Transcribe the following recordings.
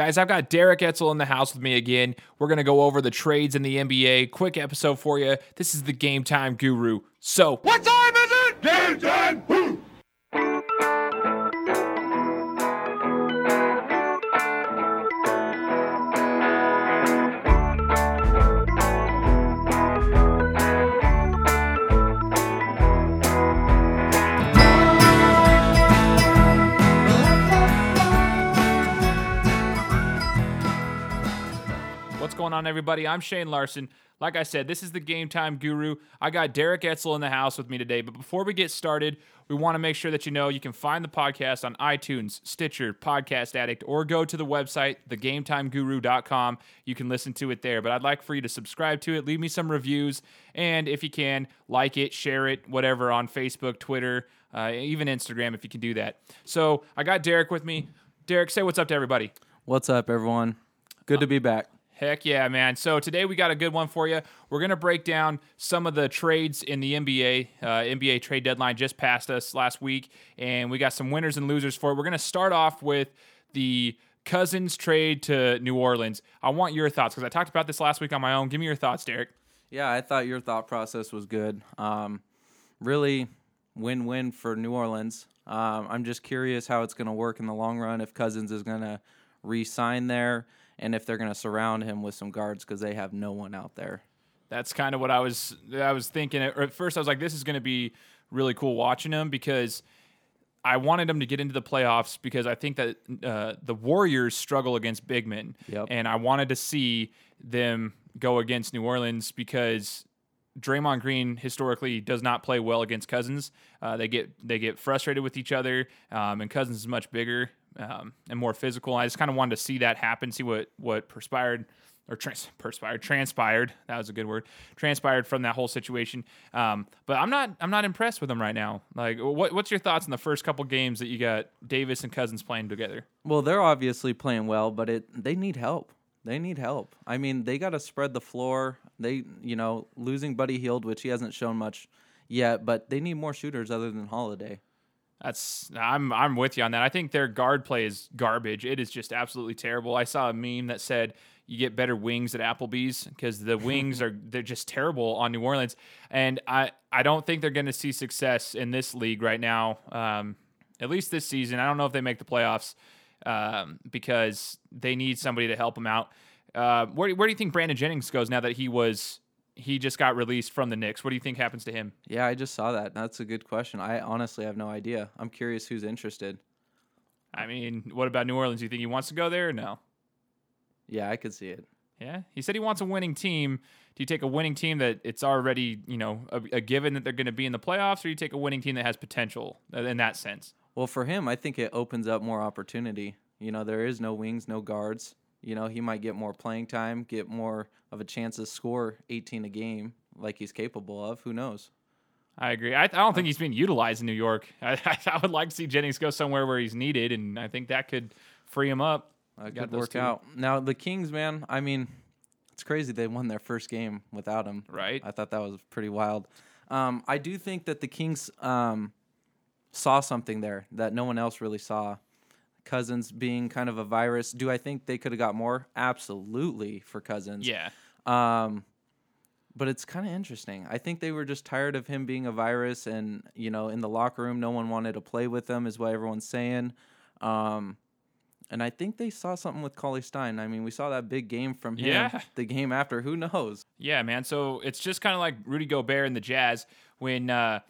Guys, I've got Derek Etzel in the house with me again. We're going to go over the trades in the NBA. Quick episode for you. This is the Game Time Guru. So, what's time on, everybody? I'm Shane Larson. Like I said, this is the Game Time Guru. I got Derek Etzel in the house with me today. But before we get started, we want to make sure that you know you can find the podcast on iTunes, Stitcher, Podcast Addict, or go to the website, thegametimeguru.com. You can listen to it there. But I'd like for you to subscribe to it, leave me some reviews, and if you can, like it, share it, whatever, on Facebook, Twitter, uh, even Instagram if you can do that. So I got Derek with me. Derek, say what's up to everybody. What's up, everyone? Good to be back. Heck yeah, man. So today we got a good one for you. We're going to break down some of the trades in the NBA. Uh, NBA trade deadline just passed us last week, and we got some winners and losers for it. We're going to start off with the Cousins trade to New Orleans. I want your thoughts because I talked about this last week on my own. Give me your thoughts, Derek. Yeah, I thought your thought process was good. Um, really win win for New Orleans. Um, I'm just curious how it's going to work in the long run if Cousins is going to re sign there and if they're going to surround him with some guards because they have no one out there. That's kind of what I was I was thinking. At first, I was like, "This is going to be really cool watching him," because I wanted him to get into the playoffs because I think that uh, the Warriors struggle against big men, Yep. and I wanted to see them go against New Orleans because Draymond Green historically does not play well against Cousins. Uh, they get they get frustrated with each other, um, and Cousins is much bigger um, and more physical. I just kind of wanted to see that happen, see what what perspired or trans- perspired, transpired. That was a good word. Transpired from that whole situation. Um, but I'm not I'm not impressed with them right now. Like, what what's your thoughts on the first couple games that you got Davis and Cousins playing together? Well, they're obviously playing well, but it they need help. They need help. I mean, they got to spread the floor. They, you know, losing Buddy Hield, which he hasn't shown much yet, but they need more shooters other than Holiday. That's I'm I'm with you on that. I think their guard play is garbage. It is just absolutely terrible. I saw a meme that said you get better wings at Applebee's because the wings are they're just terrible on New Orleans, and I I don't think they're going to see success in this league right now. Um, at least this season. I don't know if they make the playoffs um, because they need somebody to help them out. Uh, where where do you think Brandon Jennings goes now that he was he just got released from the Knicks? What do you think happens to him? Yeah, I just saw that. That's a good question. I honestly have no idea. I'm curious who's interested. I mean, what about New Orleans? Do you think he wants to go there or no? Yeah, I could see it. Yeah, he said he wants a winning team. Do you take a winning team that it's already, you know, a, a given that they're going to be in the playoffs, or do you take a winning team that has potential uh, in that sense? Well, for him, I think it opens up more opportunity. You know, there is no wings, no guards. You know, he might get more playing time, get more of a chance to score 18 a game like he's capable of. Who knows? I agree. I, I don't think he's being utilized in New York. I, I, would like to see Jennings go somewhere where he's needed, and I think that could free him up. That Got could work two. out. Now, the Kings, man, I mean, it's crazy they won their first game without him. Right. I thought that was pretty wild. Um, I do think that the Kings um, saw something there that no one else really saw. Cousins being kind of a virus. Do I think they could have got more? Absolutely for Cousins. Yeah. Um, but it's kind of interesting. I think they were just tired of him being a virus, and you know, in the locker room, no one wanted to play with him, is what everyone's saying. Um, and I think they saw something with Cauley Stein. I mean, we saw that big game from him. Yeah. The game after, who knows? Yeah, man. So it's just kind of like Rudy Gobert and the Jazz when uh,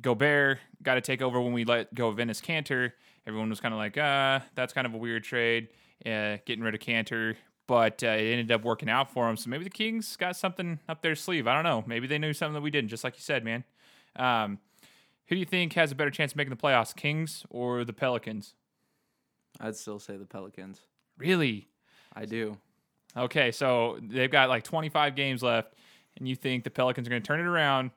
Gobert got to take over when we let go of Enes Kanter. Everyone was kind of like, uh, that's kind of a weird trade, uh, getting rid of Kanter. But uh, it ended up working out for him. So maybe the Kings got something up their sleeve. I don't know. Maybe they knew something that we didn't, just like you said, man. Um, who do you think has a better chance of making the playoffs, Kings or the Pelicans? I'd still say the Pelicans. Really? I do. Okay, so they've got like 25 games left, and you think the Pelicans are going to turn it around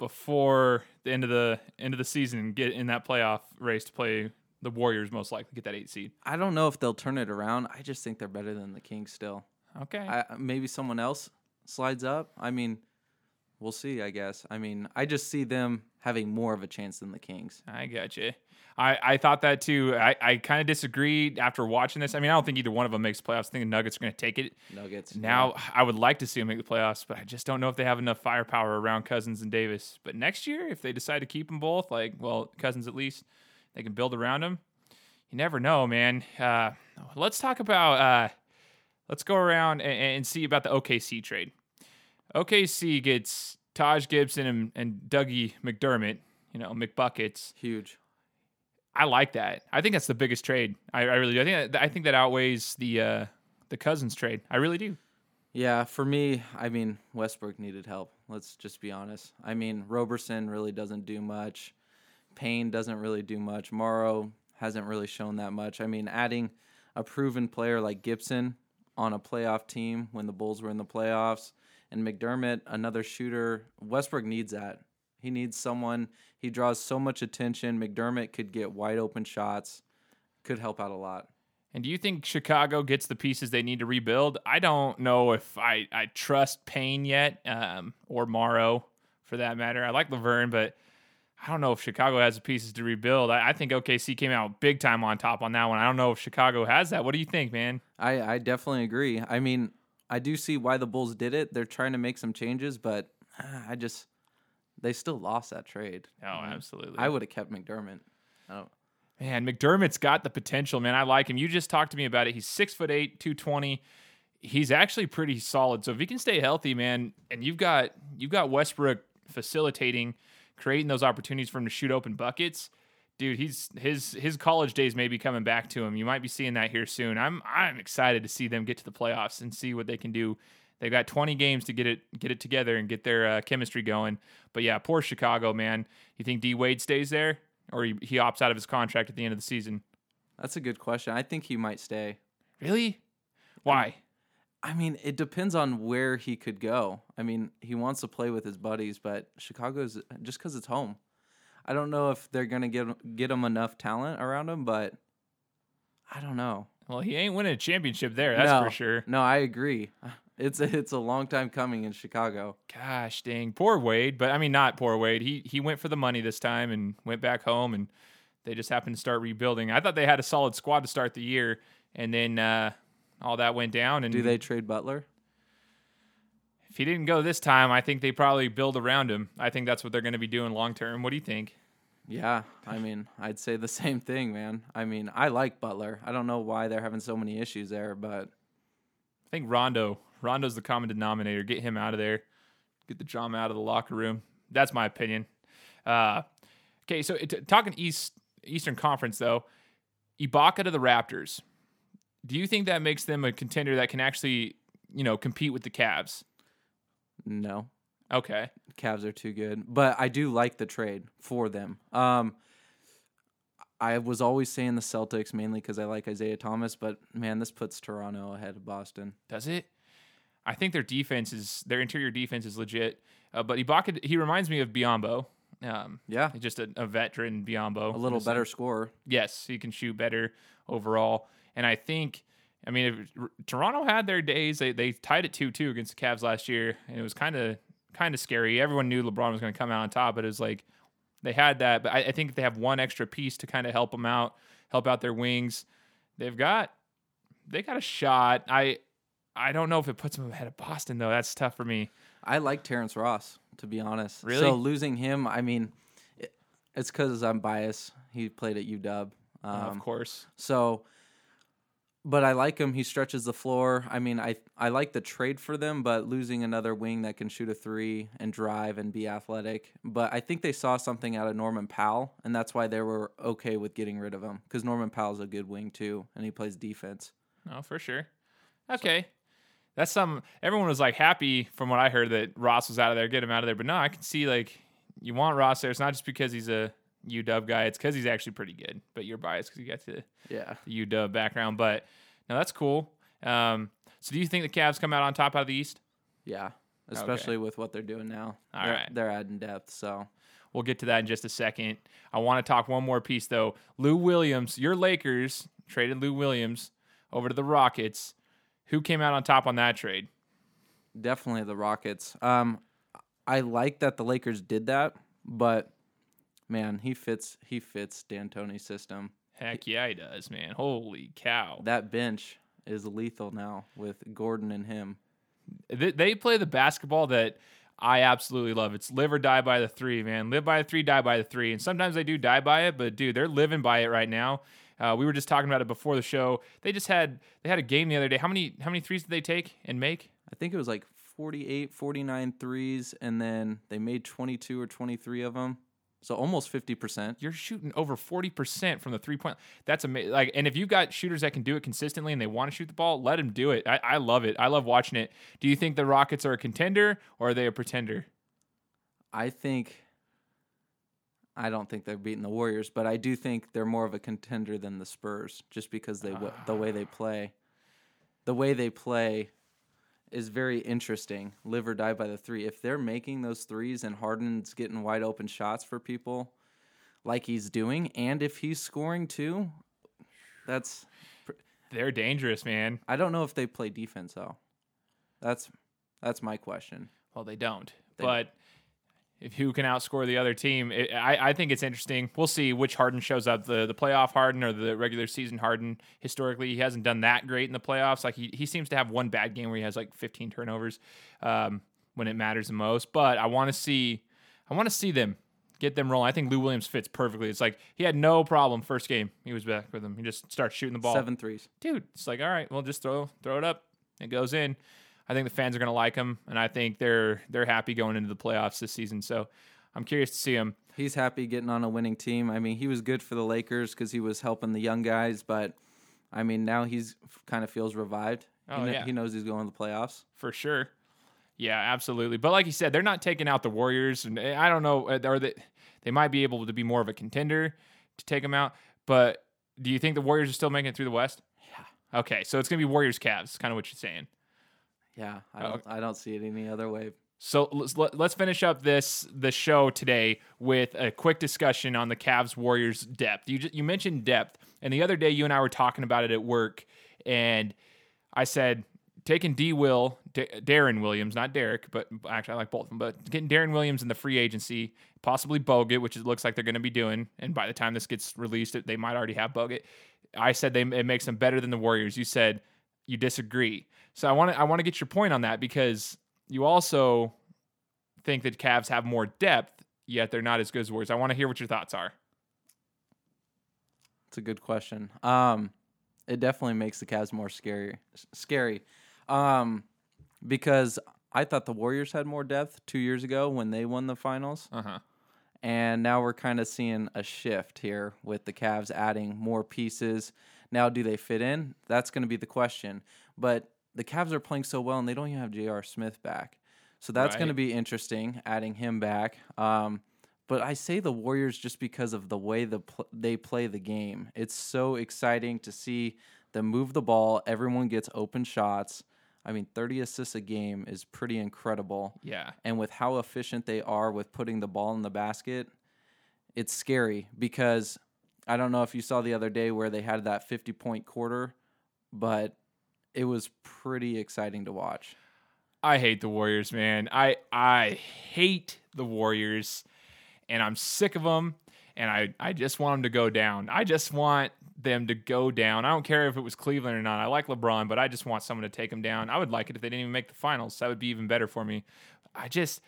before the end of the end of the season and get in that playoff race to play the Warriors, most likely get that eight seed. I don't know if they'll turn it around. I just think they're better than the Kings still. Okay, I, maybe someone else slides up. I mean, we'll see. I guess. I mean, I just see them having more of a chance than the Kings. I got you. I, I thought that too. I, I kind of disagreed after watching this. I mean, I don't think either one of them makes playoffs. I think the Nuggets are going to take it. Nuggets. Now, I would like to see them make the playoffs, but I just don't know if they have enough firepower around Cousins and Davis. But next year, if they decide to keep them both, like, well, Cousins at least, they can build around them. You never know, man. Uh, let's talk about, uh, let's go around and, and see about the OKC trade. OKC gets Taj Gibson and, and Dougie McDermott, you know, McBuckets. huge. I like that. I think that's the biggest trade. I, I really do. I think that, I think that outweighs the uh, the Cousins trade. I really do. Yeah, for me, I mean, Westbrook needed help. Let's just be honest. I mean, Roberson really doesn't do much. Payne doesn't really do much. Morrow hasn't really shown that much. I mean, adding a proven player like Gibson on a playoff team when the Bulls were in the playoffs and McDermott, another shooter, Westbrook needs that. He needs someone. He draws so much attention. McDermott could get wide open shots, could help out a lot. And do you think Chicago gets the pieces they need to rebuild? I don't know if I, I trust Payne yet, um, or Morrow for that matter. I like Laverne, but I don't know if Chicago has the pieces to rebuild. I, I think OKC came out big time on top on that one. I don't know if Chicago has that. What do you think, man? I, I definitely agree. I mean, I do see why the Bulls did it. They're trying to make some changes, but uh, I just they still lost that trade. Oh, absolutely. I would have kept McDermott. Man, McDermott's got the potential, man. I like him. You just talked to me about it. He's six foot eight, two twenty. He's actually pretty solid. So if he can stay healthy, man, and you've got you've got Westbrook facilitating, creating those opportunities for him to shoot open buckets, dude. He's his his college days may be coming back to him. You might be seeing that here soon. I'm I'm excited to see them get to the playoffs and see what they can do. They've got 20 games to get it get it together and get their uh, chemistry going. But yeah, poor Chicago, man. You think D Wade stays there? or he, he opts out of his contract at the end of the season? That's a good question. I think he might stay. Really? Why? I mean, it depends on where he could go. I mean, he wants to play with his buddies, but Chicago's just because it's home. I don't know if they're gonna get get him enough talent around him, but I don't know. Well, he ain't winning a championship there, that's no, for sure. No, I agree. It's a, it's a long time coming in Chicago. Gosh dang, poor Wade. But I mean, not poor Wade. He he went for the money this time and went back home, and they just happened to start rebuilding. I thought they had a solid squad to start the year, and then uh, all that went down. And Do they trade Butler? If he didn't go this time, I think they probably build around him. I think that's what they're going to be doing long term. What do you think? Yeah, I mean, I'd say the same thing, man. I mean, I like Butler. I don't know why they're having so many issues there, but I think Rondo. Rondo's the common denominator. Get him out of there. Get the drama out of the locker room. That's my opinion. Uh, okay, so it, talking East Eastern Conference though, Ibaka to the Raptors. Do you think that makes them a contender that can actually, you know, compete with the Cavs? no. Okay. Cavs are too good, but I do like the trade for them. Um, I was always saying the Celtics mainly because I like Isaiah Thomas, but man, this puts Toronto ahead of Boston. Does it? I think their defense is their interior defense is legit. Uh, but Ibaka, he reminds me of Biyombo. Um, Yeah, just a, a veteran Biyombo. a little better scorer. yes, he can shoot better overall. And I think, I mean, if, Toronto had their days. They they tied it two two against the Cavs last year, and it was kind of kind of scary. Everyone knew LeBron was going to come out on top, but it was like they had that. But I, I think they have one extra piece to kind of help them out, help out their wings. They've got they got a shot. I I don't know if it puts them ahead of Boston though. That's tough for me. I like Terrence Ross to be honest. Really? So losing him, I mean, it, it's because I'm biased. He played at UW. Um, of course. So, but I like him. He stretches the floor. I mean, I I like the trade for them, but losing another wing that can shoot a three and drive and be athletic. But I think they saw something out of Norman Powell, and that's why they were okay with getting rid of him because Norman Powell's a good wing too, and he plays defense. Oh, for sure. Okay. That's some everyone was like happy from what I heard that Ross was out of there, get him out of there. But no, I can see like you want Ross there. It's not just because he's a UW guy, it's because he's actually pretty good. But you're biased because you got the, Yeah. the UW background. But no, that's cool. Um, so do you think the Cavs come out on top out of the East? Yeah. Especially with what they're doing now. All they're, right. They're adding depth. So We'll get to that in just a second. I want to talk one more piece though. Lou Williams, your Lakers traded Lou Williams over to the Rockets. Who came out on top on that trade? definitely the Rockets. Um, I like that the Lakers did that, but man, he fits he fits D'Antoni's system. Heck yeah, he does, man. Holy cow. That bench is lethal now with Gordon and him. They, play the basketball that I absolutely love. It's live or die by the three, man. Live by the three, die by the three. And sometimes they do die by it, but dude, they're living by it right now. Uh, we were just talking about it before the show. They just had they had a game the other day. How many how many threes did they take and make? I think it was like 48, 49 threes, and then they made 22 or 23 of them. So almost 50%. You're shooting over 40% from the three point. That's amazing. Like, and if you've got shooters that can do it consistently and they want to shoot the ball, let them do it. I, I love it. I love watching it. Do you think the Rockets are a contender or are they a pretender? I think I don't think they're beating the Warriors, but I do think they're more of a contender than the Spurs just because they uh. the way they play. The way they play is very interesting. Live or die by the three. If they're making those threes and Harden's getting wide open shots for people like he's doing, and if he's scoring too, that's they're dangerous, man. I don't know if they play defense though. That's that's my question. Well, they don't. They, but if who can outscore the other team. It, I, I think it's interesting. We'll see which Harden shows up the the playoff Harden or the regular season Harden. Historically, he hasn't done that great in the playoffs. Like he he seems to have one bad game where he has like 15 turnovers um, when it matters the most. But I want to see I want to see them get them rolling. I think Lou Williams fits perfectly. It's like he had no problem first game. He was back with him. He just starts shooting the ball. Seven threes. Dude, it's like all right, well just throw throw it up. It goes in. I think the fans are going to like him, and I think they're they're happy going into the playoffs this season. So I'm curious to see him. He's happy getting on a winning team. I mean, he was good for the Lakers because he was helping the young guys, but I mean, now he's kind of feels revived. Oh, he, yeah. he knows he's going to the playoffs. For sure. Yeah, absolutely. But like you said, they're not taking out the Warriors, and eh, I don't know, eh, or they they might be able to be more of a contender to take them out. But do you think the Warriors are still making it through the West? Yeah. Okay, so it's gonna be Warriors Cavs, kind of what you're saying. Yeah, I uh, don't, I don't see it any other way. So let's let's finish up this the show today with a quick discussion on the Cavs Warriors depth. You just, you mentioned depth, and the other day you and I were talking about it at work, and I said taking D. Will D- Deron Williams, not Derek, but actually I like both of them, but getting Deron Williams in the free agency, possibly Bogut, which it looks like they're going to be doing, and by the time this gets released, they might already have Bogut. I said they it makes them better than the Warriors. You said you disagree. So I want to I want to get your point on that because you also think that Cavs have more depth, yet they're not as good as Warriors. I want to hear what your thoughts are. It's a good question. Um, it definitely makes the Cavs more scary. Scary, um, because I thought the Warriors had more depth two years ago when they won the finals. Uh-huh. And now we're kind of seeing a shift here with the Cavs adding more pieces. Now, do they fit in? That's going to be the question. But the Cavs are playing so well, and they don't even have J.R. Smith back, so that's right. going to be interesting adding him back. Um, but I say the Warriors just because of the way the pl- they play the game. It's so exciting to see them move the ball. Everyone gets open shots. I mean, 30 assists a game is pretty incredible. Yeah. And with how efficient they are with putting the ball in the basket, it's scary because I don't know if you saw the other day where they had that 50 point quarter, but it was pretty exciting to watch. I hate the Warriors, man. I I hate the Warriors, and I'm sick of them. And I I just want them to go down. I just want them to go down. I don't care if it was Cleveland or not. I like LeBron, but I just want someone to take them down. I would like it if they didn't even make the finals. That would be even better for me. I just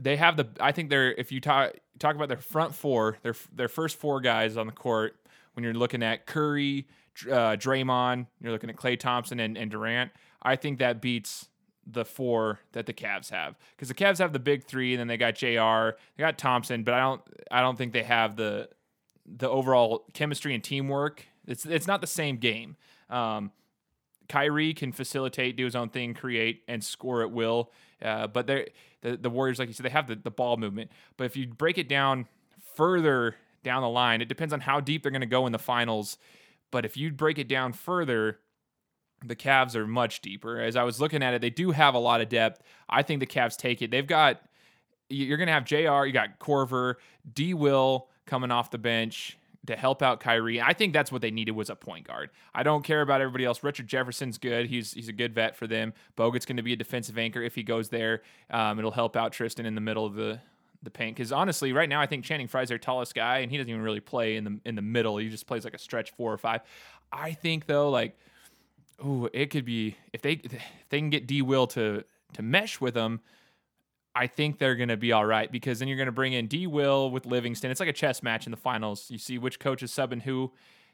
they have the. I think they're if you talk talk about their front four, their their first four guys on the court. When you're looking at Curry, uh, Draymond, you're looking at Klay Thompson and, and Durant. I think that beats the four that the Cavs have because the Cavs have the big three, and then they got Jr. They got Thompson, but I don't I don't think they have the the overall chemistry and teamwork. It's it's not the same game. Um, Kyrie can facilitate, do his own thing, create, and score at will. Uh, but they the the Warriors, like you said, they have the, the ball movement. But if you break it down further down the line, it depends on how deep they're going to go in the finals but if you break it down further, the Cavs are much deeper. As I was looking at it, they do have a lot of depth. I think the Cavs take it. They've got you're going to have JR, you got Korver, D Will coming off the bench, to help out Kyrie. I think that's what they needed was a point guard. I don't care about everybody else. Richard Jefferson's good. He's he's a good vet for them. Bogut's going to be a defensive anchor if he goes there. Um, it'll help out Tristan in the middle of the the paint because honestly, right now I think Channing Frye's their tallest guy, and he doesn't even really play in the in the middle. He just plays like a stretch four or five. I think though, like, ooh, it could be if they if they can get D Will to to mesh with them. I think they're going to be all right because then you're going to bring in D Will with Livingston. It's like a chess match in the finals. You see which coach is subbing who.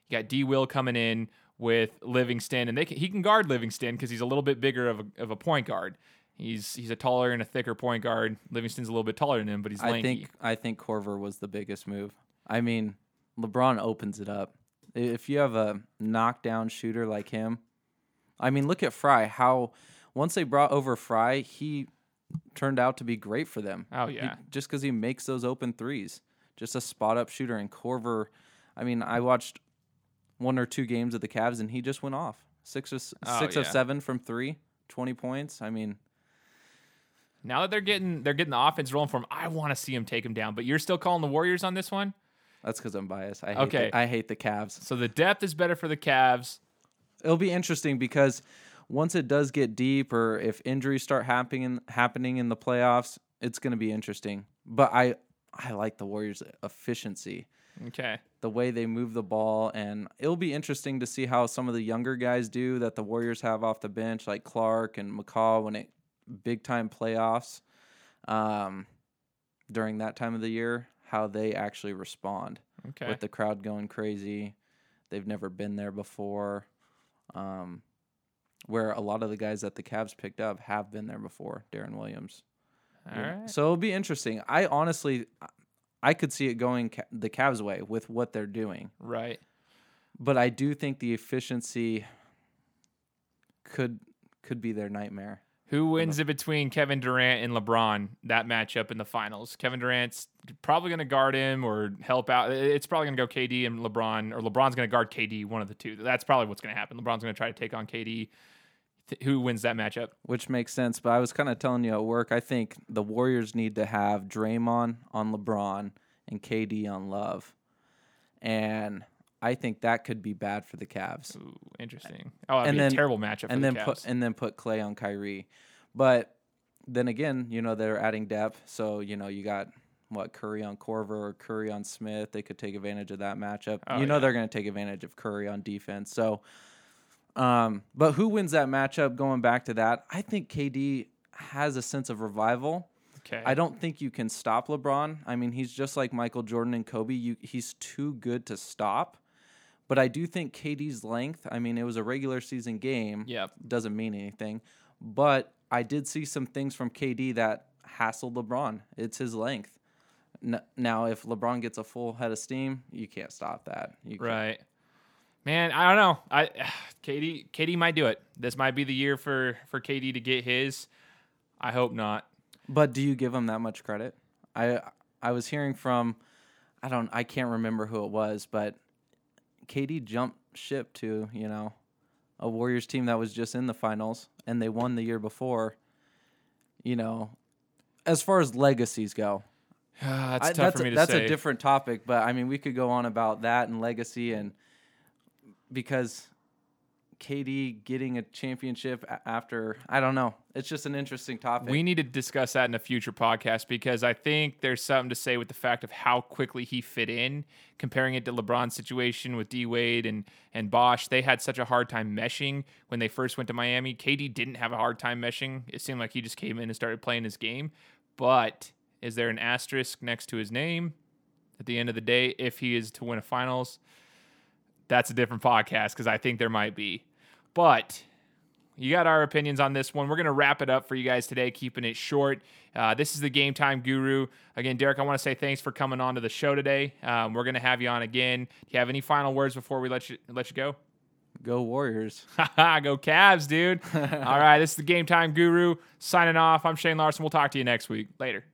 You got D Will coming in with Livingston, and they can, he can guard Livingston because he's a little bit bigger of a, of a point guard. He's he's a taller and a thicker point guard. Livingston's a little bit taller than him, but he's lanky. I think I think Korver was the biggest move. I mean, LeBron opens it up. If you have a knockdown shooter like him, I mean, look at Frye. How once they brought over Frye, he turned out to be great for them. Oh He- yeah, just because he makes those open threes, just a spot up shooter. And Korver, I mean, I watched one or two games of the Cavs, and he just went off six or Oh, six of seven from three, 20 points. I mean, now that they're getting they're getting the offense rolling for him, I want to see him take him down. But you're still calling the Warriors on this one. that's because I'm biased. I hate Okay. the, I hate the Cavs. So the depth is better for the Cavs. It'll be interesting because once it does get deep, or if injuries start happening happening in the playoffs, it's going to be interesting. But I I like the Warriors' efficiency. Okay. the way they move the ball, and it'll be interesting to see how some of the younger guys do that the Warriors have off the bench, like Clark and McCaw, when it big time playoffs um, during that time of the year, how they actually respond Okay. with the crowd going crazy. They've never been there before. Um, where a lot of the guys that the Cavs picked up have been there before, Deron Williams. All know. right. So it'll be interesting. I honestly, I could see it going Ca- the Cavs' way with what they're doing, Right. but I do think the efficiency could could be their nightmare. Who wins it between Kevin Durant and LeBron? That matchup in the finals. Kevin Durant's probably going to guard him or help out. It's probably going to go KD and LeBron, or LeBron's going to guard KD. One of the two. That's probably what's going to happen. LeBron's going to try to take on KD. Th- Who wins that matchup? Which makes sense, but I was kind of telling you at work. I think the Warriors need to have Draymond on LeBron and KD on Love, and I think that could be bad for the Cavs. Ooh, interesting. Oh, that'd And be then- a terrible matchup for and the then Cavs. put and then put Klay on Kyrie. But then again, you know they're adding depth, so you know you got what Curry on Korver or Curry on Smith. They could take advantage of that matchup. Oh, you know yeah. they're going to take advantage of Curry on defense. So, um, but who wins that matchup? Going back to that, I think KD has a sense of revival. okay. I don't think you can stop LeBron. I mean, he's just like Michael Jordan and Kobe. You, he's too good to stop. But I do think KD's length. I mean, it was a regular season game. Yep. doesn't mean anything. But I did see some things from KD that hassled LeBron. It's his length. N- Now, if LeBron gets a full head of steam, you can't stop that. You can't. Right. Man, I don't know. I KD KD might do it. This might be the year for for KD to get his. I hope not. But do you give him that much credit? I I was hearing from I don't I can't remember who it was, but KD jumped ship to, you know, a Warriors team that was just in the finals and they won the year before. You know, as far as legacies go. that's I- tough that's for a, to that's say. a different topic, but I mean we could go on about that and legacy and because KD getting a championship after I don't know. It's just an interesting topic. We need to discuss that in a future podcast because I think there's something to say with the fact of how quickly he fit in, comparing it to LeBron's situation with D Wade and and Bosh. They had such a hard time meshing when they first went to Miami. KD didn't have a hard time meshing. It seemed like he just came in and started playing his game. But is there an asterisk next to his name at the end of the day if he is to win a finals? That's a different podcast because I think there might be. But you got our opinions on this one. We're going to wrap it up for you guys today, keeping it short. Uh, this is the Game Time Guru. Again, Derek, I want to say thanks for coming on to the show today. Um, we're going to have you on again. Do you have any final words before we let you let you go? go Warriors. Go Cavs, dude. All right, this is the Game Time Guru signing off. I'm Shane Larson. We'll talk to you next week. Later.